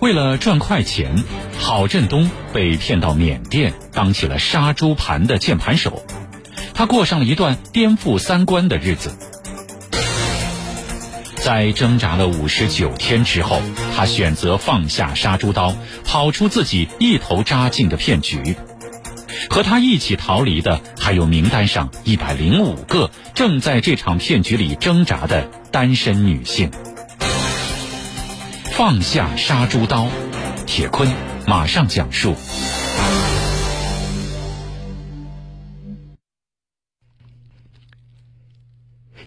为了赚快钱，郝振东被骗到缅甸当起了杀猪盘的键盘手，他过上了一段颠覆三观的日子。在挣扎了五十九天之后，他选择放下杀猪刀，跑出自己一头扎进的骗局。和他一起逃离的还有名单上一百零五个正在这场骗局里挣扎的单身女性。放下杀猪刀，铁坤马上讲述。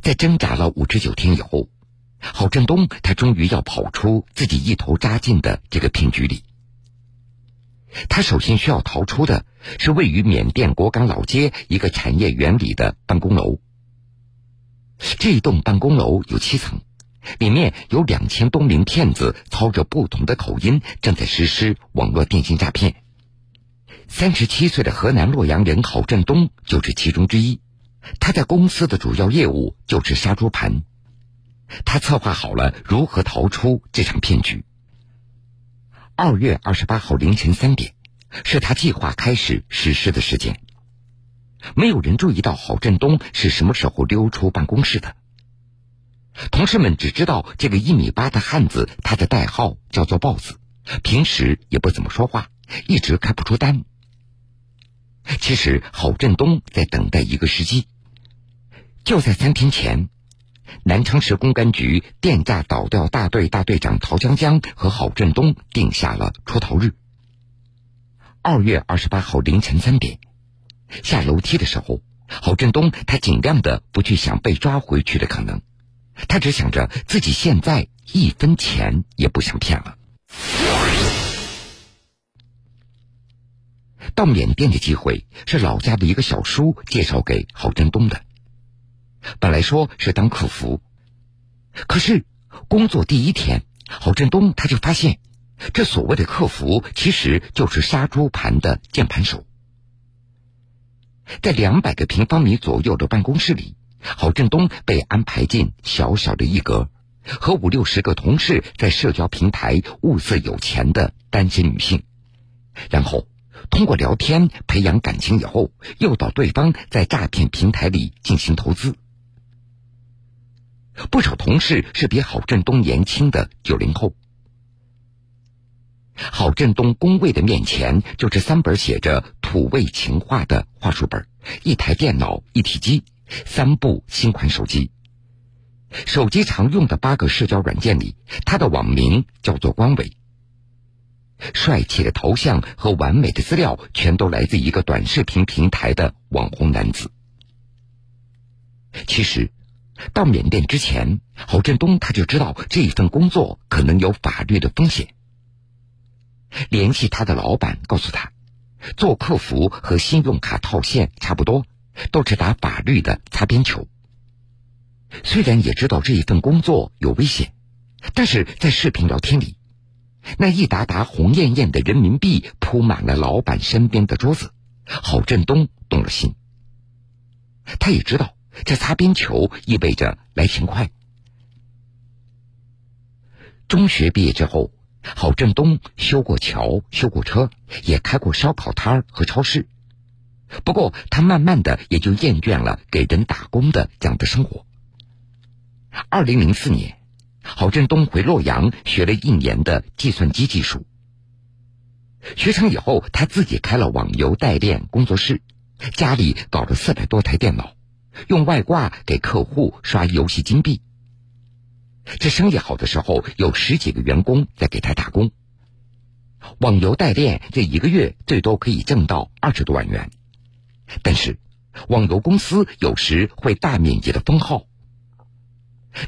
在挣扎了五十九天以后。郝振东，他终于要跑出自己一头扎进的这个骗局里。他首先需要逃出的是位于缅甸果敢老街一个产业园里的办公楼。这栋办公楼有七层，里面有两千多名骗子操着不同的口音，正在实施网络电信诈骗。三十七岁的河南洛阳人郝振东就是其中之一。他在公司的主要业务就是杀猪盘。他策划好了如何逃出这场骗局。二月二十八号凌晨三点，是他计划开始实施的时间。没有人注意到郝振东是什么时候溜出办公室的。同事们只知道这个一米八的汉子，他的代号叫做“豹子”，平时也不怎么说话，一直开不出单。其实郝振东在等待一个时机。就在三天前。南昌市公安局电诈倒掉大队大队长陶江江和郝振东定下了出逃日。二月二十八号凌晨三点，下楼梯的时候，郝振东他尽量的不去想被抓回去的可能，他只想着自己现在一分钱也不想骗了。到缅甸的机会是老家的一个小叔介绍给郝振东的。本来说是当客服，可是工作第一天，郝振东他就发现，这所谓的客服其实就是杀猪盘的键盘手。在两百个平方米左右的办公室里，郝振东被安排进小小的一格，和五六十个同事在社交平台物色有钱的单身女性，然后通过聊天培养感情以后，诱导对方在诈骗平台里进行投资。不少同事是比郝振东年轻的九零后。郝振东工位的面前就是三本写着土味情话的话术本，一台电脑一体机，三部新款手机。手机常用的八个社交软件里，他的网名叫做关伟。帅气的头像和完美的资料，全都来自一个短视频平台的网红男子。其实。到缅甸之前，侯振东他就知道这一份工作可能有法律的风险。联系他的老板，告诉他，做客服和信用卡套现差不多，都是打法律的擦边球。虽然也知道这一份工作有危险，但是在视频聊天里，那一沓沓红艳艳的人民币铺满了老板身边的桌子，郝振东动了心。他也知道。这擦边球意味着来钱快。中学毕业之后，郝振东修过桥、修过车，也开过烧烤摊和超市。不过，他慢慢的也就厌倦了给人打工的这样的生活。二零零四年，郝振东回洛阳学了一年的计算机技术。学成以后，他自己开了网游代练工作室，家里搞了四百多台电脑。用外挂给客户刷游戏金币。这生意好的时候，有十几个员工在给他打工。网游代练这一个月最多可以挣到二十多万元，但是网游公司有时会大面积的封号。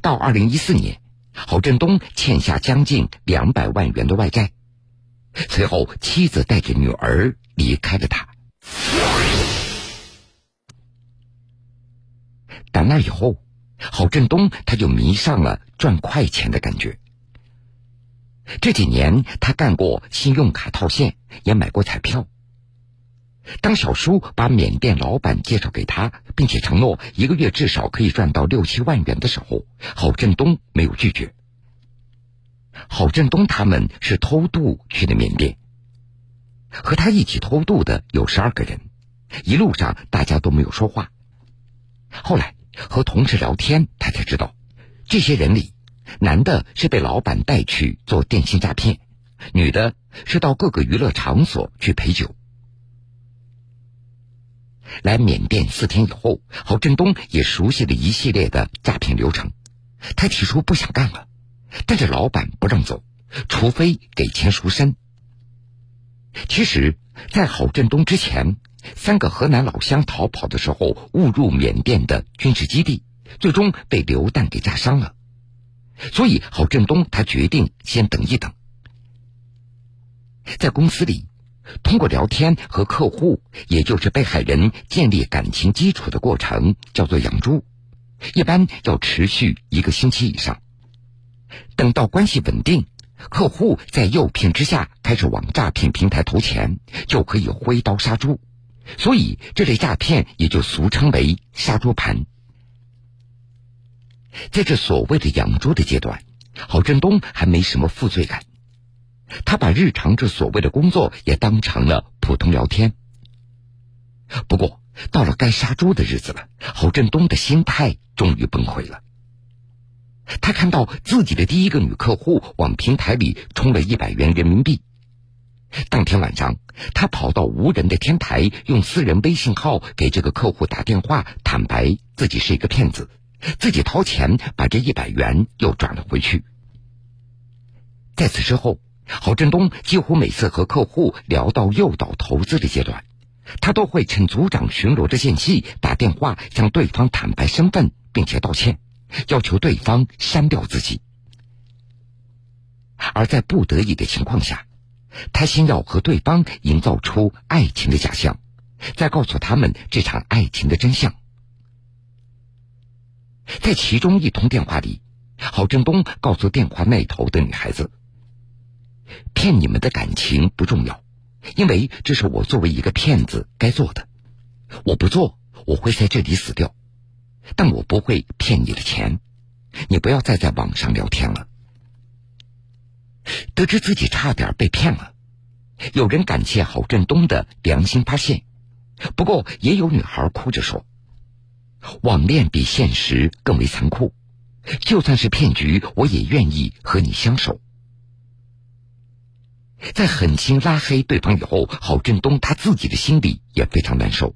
到二零一四年，郝振东欠下将近两百万元的外债，随后妻子带着女儿离开了他。打那以后，郝振东他就迷上了赚快钱的感觉。这几年，他干过信用卡套现，也买过彩票。当小叔把缅甸老板介绍给他，并且承诺一个月至少可以赚到六七万元的时候，郝振东没有拒绝。郝振东他们是偷渡去的缅甸，和他一起偷渡的有十二个人，一路上大家都没有说话。后来和同事聊天，他才知道，这些人里，男的是被老板带去做电信诈骗，女的是到各个娱乐场所去陪酒。来缅甸四天以后，郝振东也熟悉了一系列的诈骗流程，他提出不想干了。但是老板不让走，除非给钱赎身。其实，在郝振东之前，三个河南老乡逃跑的时候误入缅甸的军事基地，最终被流弹给炸伤了。所以郝振东他决定先等一等。在公司里，通过聊天和客户，也就是被害人建立感情基础的过程，叫做养猪，一般要持续一个星期以上。等到关系稳定，客户在诱骗之下开始往诈骗平台投钱，就可以挥刀杀猪。所以这类诈骗也就俗称为“杀猪盘”。在这所谓的养猪的阶段，郝振东还没什么负罪感，他把日常这所谓的工作也当成了普通聊天。不过到了该杀猪的日子了，侯振东的心态终于崩溃了。他看到自己的第一个女客户往平台里充了一百元人民币。当天晚上，他跑到无人的天台，用私人微信号给这个客户打电话，坦白自己是一个骗子，自己掏钱把这一百元又转了回去。在此之后，郝振东几乎每次和客户聊到诱导投资的阶段，他都会趁组长巡逻的间隙打电话向对方坦白身份，并且道歉。要求对方删掉自己，而在不得已的情况下，他先要和对方营造出爱情的假象，再告诉他们这场爱情的真相。在其中一通电话里，郝振东告诉电话那头的女孩子：“骗你们的感情不重要，因为这是我作为一个骗子该做的。我不做，我会在这里死掉。”但我不会骗你的钱，你不要再在网上聊天了。得知自己差点被骗了，有人感谢郝振东的良心发现，不过也有女孩哭着说：“网恋比现实更为残酷，就算是骗局，我也愿意和你相守。”在狠心拉黑对方以后，郝振东他自己的心里也非常难受，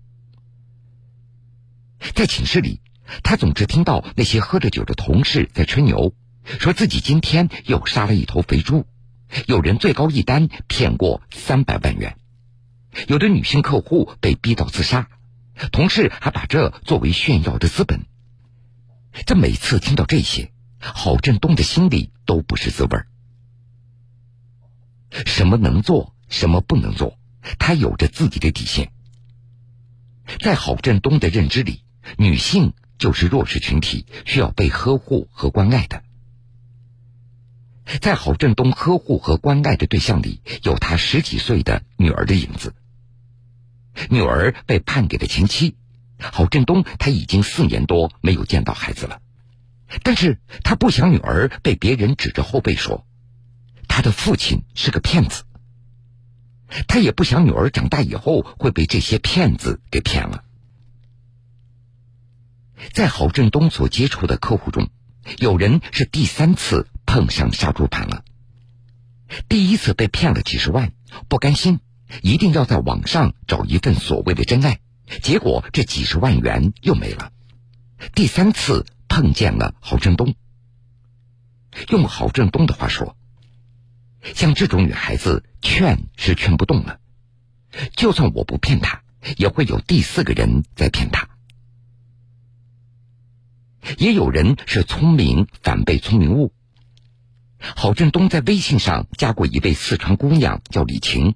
在寝室里。他总是听到那些喝着酒的同事在吹牛，说自己今天又杀了一头肥猪，有人最高一单骗过三百万元，有的女性客户被逼到自杀，同事还把这作为炫耀的资本。这每次听到这些，郝振东的心里都不是滋味儿。什么能做，什么不能做，他有着自己的底线。在郝振东的认知里，女性。就是弱势群体需要被呵护和关爱的。在郝振东呵护和关爱的对象里，有他十几岁的女儿的影子。女儿被判给了前妻，郝振东他已经四年多没有见到孩子了，但是他不想女儿被别人指着后背说，他的父亲是个骗子。他也不想女儿长大以后会被这些骗子给骗了。在郝振东所接触的客户中，有人是第三次碰上杀猪盘了。第一次被骗了几十万，不甘心，一定要在网上找一份所谓的真爱，结果这几十万元又没了。第三次碰见了郝振东，用郝振东的话说，像这种女孩子劝是劝不动了，就算我不骗她，也会有第四个人在骗她。也有人是聪明反被聪明误。郝振东在微信上加过一位四川姑娘，叫李晴。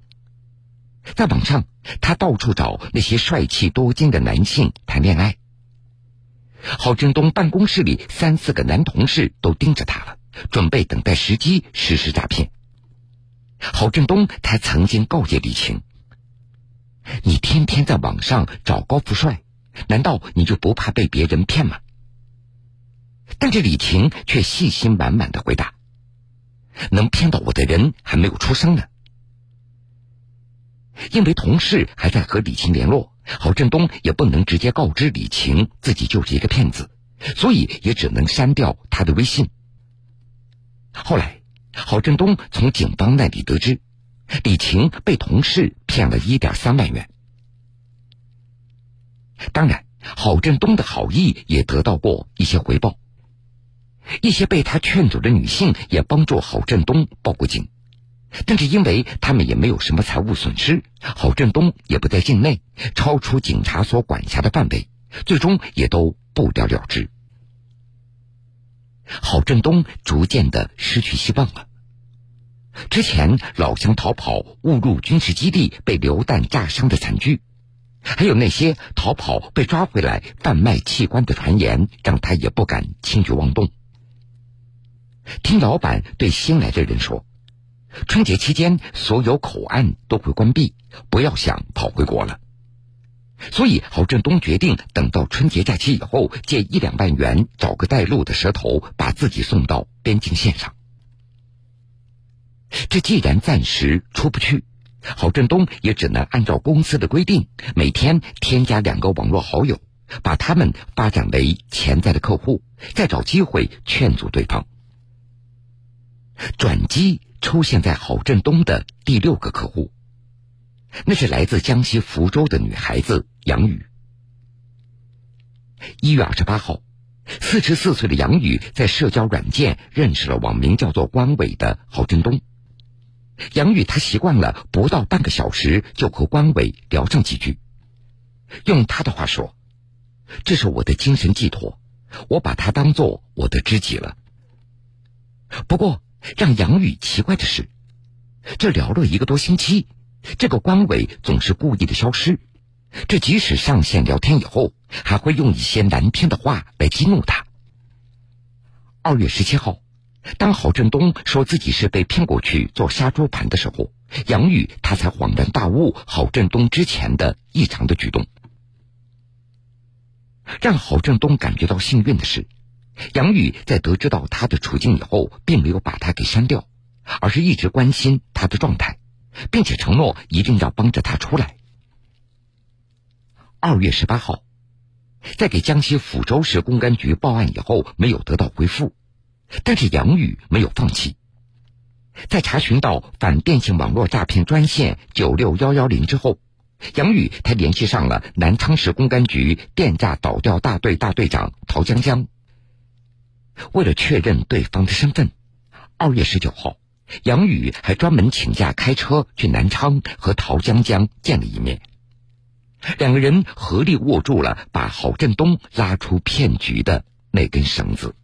在网上，他到处找那些帅气多金的男性谈恋爱。郝振东办公室里三四个男同事都盯着他了，准备等待时机实施诈骗。郝振东他曾经告诫李晴：“你天天在网上找高富帅，难道你就不怕被别人骗吗？”但是李晴却信心满满的回答：“能骗到我的人还没有出生呢。因为同事还在和李晴联络，郝振东也不能直接告知李晴自己就是一个骗子，所以也只能删掉他的微信。后来，郝振东从警方那里得知，李晴被同事骗了一点三万元。当然，郝振东的好意也得到过一些回报，一些被他劝走的女性也帮助郝振东报过警。但是因为他们也没有什么财务损失，郝振东也不在境内，超出警察所管辖的范围，最终也都不了了之。郝振东逐渐的失去希望了。之前老乡逃跑误入军事基地被流弹炸伤的惨剧，还有那些逃跑被抓回来贩卖器官的传言，让他也不敢轻举妄动。听老板对新来的人说。春节期间，所有口岸都会关闭，不要想跑回国了。所以，郝振东决定等到春节假期以后，借一两万元找个带路的蛇头，把自己送到边境线上。这既然暂时出不去，郝振东也只能按照公司的规定，每天添加两个网络好友，把他们发展为潜在的客户，再找机会劝阻对方。转机。出现在郝振东的第六个客户，那是来自江西福州的女孩子杨雨。一月二十八号，四十四岁的杨雨在社交软件认识了网名叫做关伟的郝振东。杨雨他习惯了不到半个小时就和关伟聊上几句，用他的话说：“这是我的精神寄托，我把他当做我的知己了。”不过。让杨宇奇怪的是，这聊了一个多星期，这个关伟总是故意的消失。这即使上线聊天以后，还会用一些难听的话来激怒他。二月十七号，当郝振东说自己是被骗过去做杀猪盘的时候，杨宇他才恍然大悟郝振东之前的异常的举动。让郝振东感觉到幸运的是。杨宇在得知到他的处境以后，并没有把他给删掉，而是一直关心他的状态，并且承诺一定要帮着他出来。二月十八号，在给江西抚州市公安局报案以后，没有得到回复，但是杨宇没有放弃，在查询到反电信网络诈骗专线九六幺幺零之后，杨宇他联系上了南昌市公安局电诈倒掉大队大队长陶江江。为了确认对方的身份，二月十九号，杨宇还专门请假开车去南昌和陶江江见了一面。两个人合力握住了把郝振东拉出骗局的那根绳子。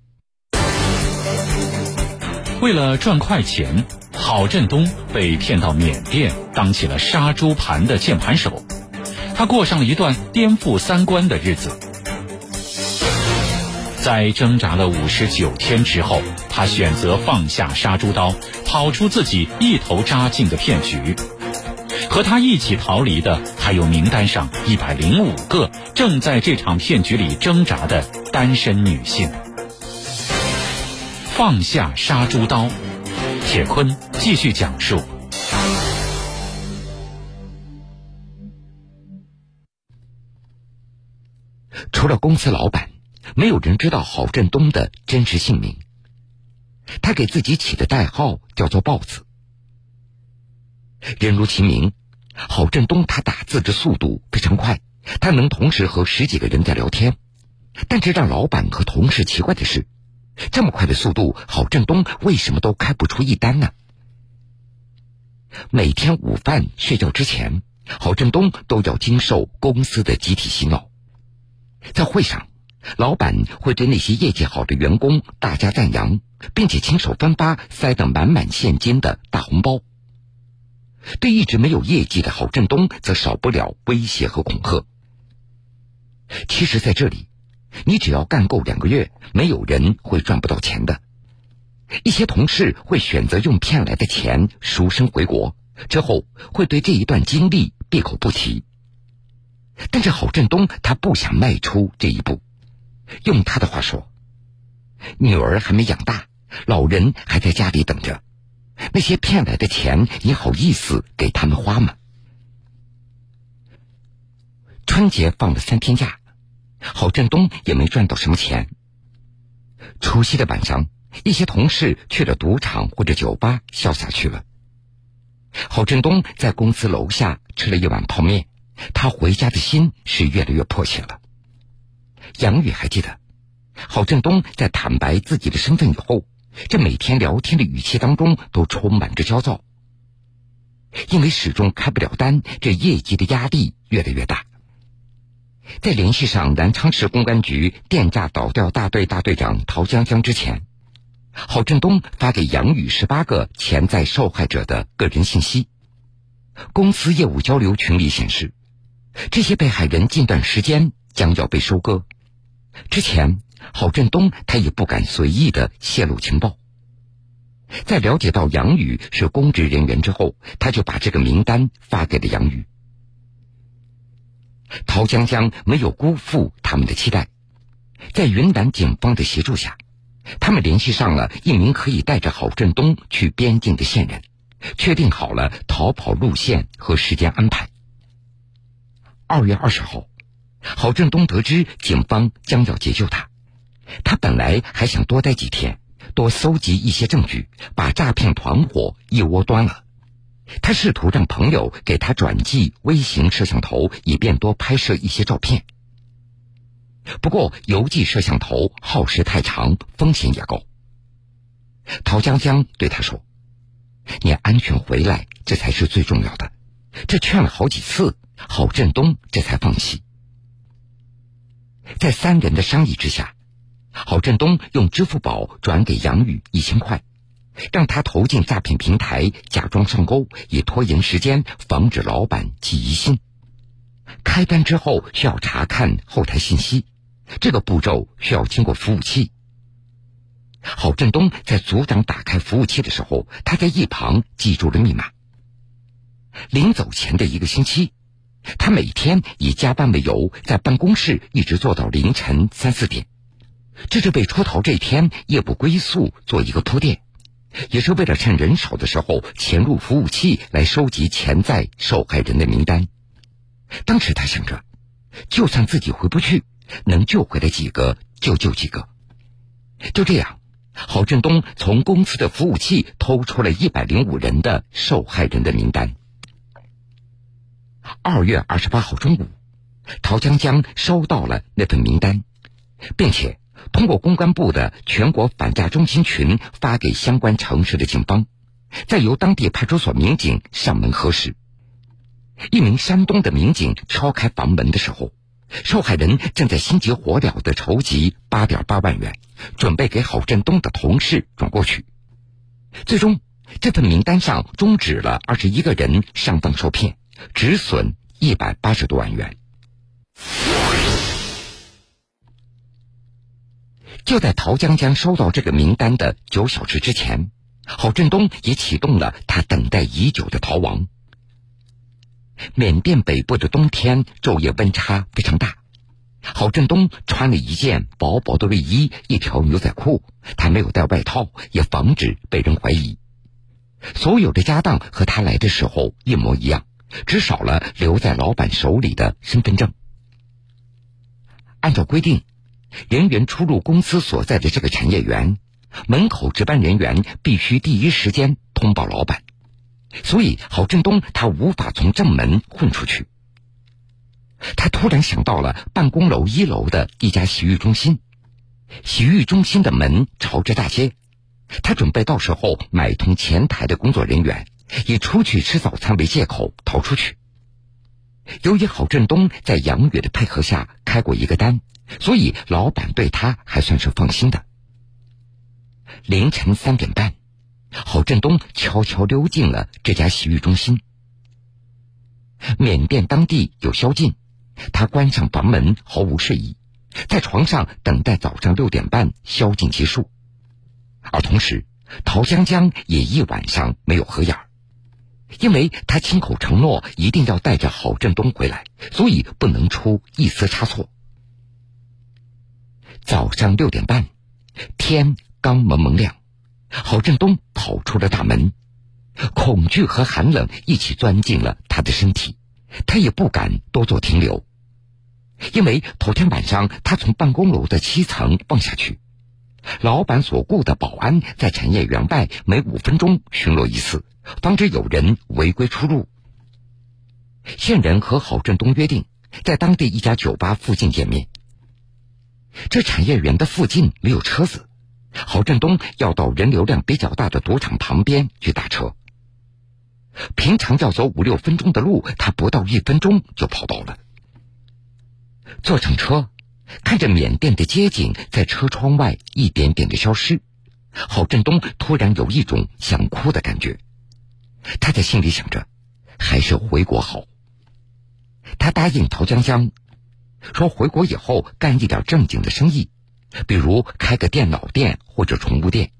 为了赚快钱，郝振东被骗到缅甸，当起了杀猪盘的键盘手。他过上了一段颠覆三观的日子。在挣扎了五十九天之后，他选择放下杀猪刀，跑出自己一头扎进的骗局。和他一起逃离的还有名单上一百零五个正在这场骗局里挣扎的单身女性。放下杀猪刀，铁坤继续讲述。除了公司老板。没有人知道郝振东的真实姓名。他给自己起的代号叫做“豹子”。人如其名，郝振东他打字的速度非常快，他能同时和十几个人在聊天。但是让老板和同事奇怪的是，这么快的速度，郝振东为什么都开不出一单呢？每天午饭睡觉之前，郝振东都要经受公司的集体洗脑，在会上。老板会对那些业绩好的员工大加赞扬，并且亲手分发塞得满满现金的大红包。对一直没有业绩的郝振东，则少不了威胁和恐吓。其实，在这里，你只要干够两个月，没有人会赚不到钱的。一些同事会选择用骗来的钱赎身回国，之后会对这一段经历闭口不提。但是郝振东他不想迈出这一步。用他的话说：“女儿还没养大，老人还在家里等着，那些骗来的钱，你好意思给他们花吗？春节放了三天假，郝振东也没赚到什么钱。除夕的晚上，一些同事去了赌场或者酒吧潇洒去了。郝振东在公司楼下吃了一碗泡面，他回家的心是越来越迫切了。杨宇还记得，郝振东在坦白自己的身份以后，这每天聊天的语气当中都充满着焦躁，因为始终开不了单，这业绩的压力越来越大。在联系上南昌市公安局电诈倒掉大队大队长陶江江之前，郝振东发给杨宇十八个潜在受害者的个人信息。公司业务交流群里显示，这些被害人近段时间将要被收割。之前，郝振东他也不敢随意的泄露情报。在了解到杨宇是公职人员之后，他就把这个名单发给了杨宇。陶江江没有辜负他们的期待，在云南警方的协助下，他们联系上了一名可以带着郝振东去边境的线人，确定好了逃跑路线和时间安排。二月二十号，郝振东得知警方将要解救他，他本来还想多待几天，多搜集一些证据，把诈骗团伙一窝端了。他试图让朋友给他转寄微型摄像头，以便多拍摄一些照片。不过邮寄摄像头耗时太长，风险也高。陶江江对他说：“你安全回来，这才是最重要的。”这劝了好几次，郝振东这才放弃。在三人的商议之下，郝振东用支付宝转给杨宇一千块。让他投进诈骗平台，假装上钩，以拖延时间，防止老板起疑心。开单之后需要查看后台信息，这个步骤需要经过服务器。郝振东在组长打开服务器的时候，他在一旁记住了密码。临走前的一个星期，他每天以加班为由，在办公室一直做到凌晨三四点，这是为出逃这天夜不归宿做一个铺垫。也是为了趁人少的时候潜入服务器来收集潜在受害人的名单。当时他想着，就算自己回不去，能救回来几个就救几个。就这样，郝振东从公司的服务器偷出了一百零五人的受害人的名单。二月二十八号中午，陶江江收到了那份名单，并且。通过公安部的全国反诈中心群发给相关城市的警方，再由当地派出所民警上门核实。一名山东的民警敲开房门的时候，受害人正在心急火燎的筹集八点八万元，准备给郝振东的同事转过去。最终，这份名单上终止了二十一个人上当受骗，止损一百八十多万元。就在陶江江收到这个名单的九小时之前，郝振东也启动了他等待已久的逃亡。缅甸北部的冬天昼夜温差非常大，郝振东穿了一件薄薄的卫衣，一条牛仔裤，他没有带外套，也防止被人怀疑。所有的家当和他来的时候一模一样，只少了留在老板手里的身份证。按照规定。人员出入公司所在的这个产业园，门口值班人员必须第一时间通报老板，所以郝振东他无法从正门混出去。他突然想到了办公楼一楼的一家洗浴中心，洗浴中心的门朝着大街，他准备到时候买通前台的工作人员，以出去吃早餐为借口逃出去。由于郝振东在杨宇的配合下开过一个单。所以，老板对他还算是放心的。凌晨三点半，郝振东悄悄溜进了这家洗浴中心。缅甸当地有宵禁，他关上房门，毫无睡意，在床上等待早上六点半宵禁结束。而同时，陶江江也一晚上没有合眼儿，因为他亲口承诺一定要带着郝振东回来，所以不能出一丝差错。早上六点半，天刚蒙蒙亮，郝振东跑出了大门，恐惧和寒冷一起钻进了他的身体，他也不敢多做停留，因为头天晚上他从办公楼的七层望下去，老板所雇的保安在产业园外每五分钟巡逻一次，防止有人违规出入。线人和郝振东约定在当地一家酒吧附近见面。这产业园的附近没有车子，郝振东要到人流量比较大的赌场旁边去打车。平常要走五六分钟的路，他不到一分钟就跑到了。坐上车，看着缅甸的街景在车窗外一点点的消失，郝振东突然有一种想哭的感觉。他在心里想着，还是回国好。他答应陶江江，说回国以后干一点正经的生意，比如开个电脑店或者宠物店。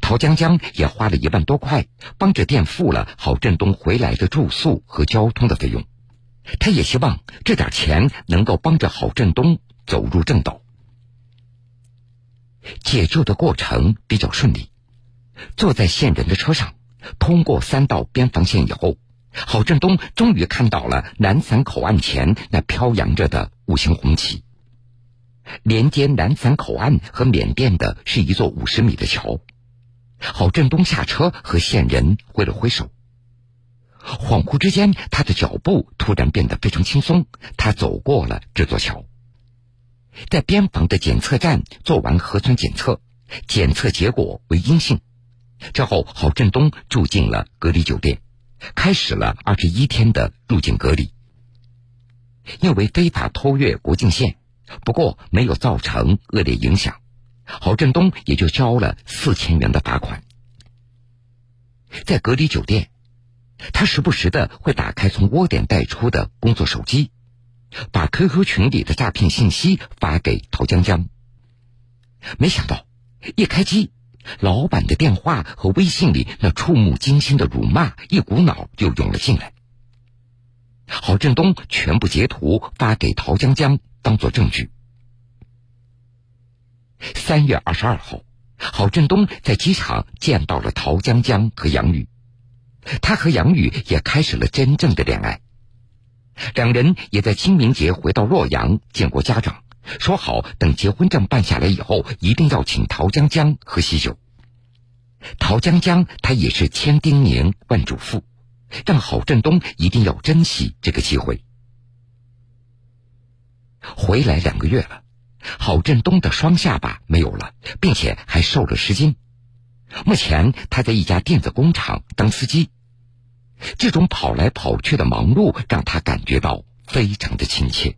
陶江江也花了一万多块，帮着垫付了郝振东回来的住宿和交通的费用。他也希望这点钱能够帮着郝振东走入正道。解救的过程比较顺利，坐在线人的车上，通过三道边防线以后。郝振东终于看到了南伞口岸前那飘扬着的五星红旗。连接南伞口岸和缅甸的是一座五十米的桥。郝振东下车和线人挥了挥手。恍惚之间，他的脚步突然变得非常轻松。他走过了这座桥，在边防的检测站做完核酸检测，检测结果为阴性。之后，郝振东住进了隔离酒店。开始了二十一天的入境隔离，因为非法偷越国境线，不过没有造成恶劣影响，郝振东也就交了四千元的罚款。在隔离酒店，他时不时的会打开从窝点带出的工作手机，把 QQ 群里的诈骗信息发给陶江江。没想到，一开机。老板的电话和微信里那触目惊心的辱骂，一股脑就涌了进来。郝振东全部截图发给陶江江当做证据。三月二十二号，郝振东在机场见到了陶江江和杨宇，他和杨宇也开始了真正的恋爱。两人也在清明节回到洛阳见过家长。说好，等结婚证办下来以后，一定要请陶江江喝喜酒。陶江江他也是千叮咛万嘱咐，让郝振东一定要珍惜这个机会。回来两个月了，郝振东的双下巴没有了，并且还瘦了十斤。目前他在一家电子工厂当司机，这种跑来跑去的忙碌让他感觉到非常的亲切。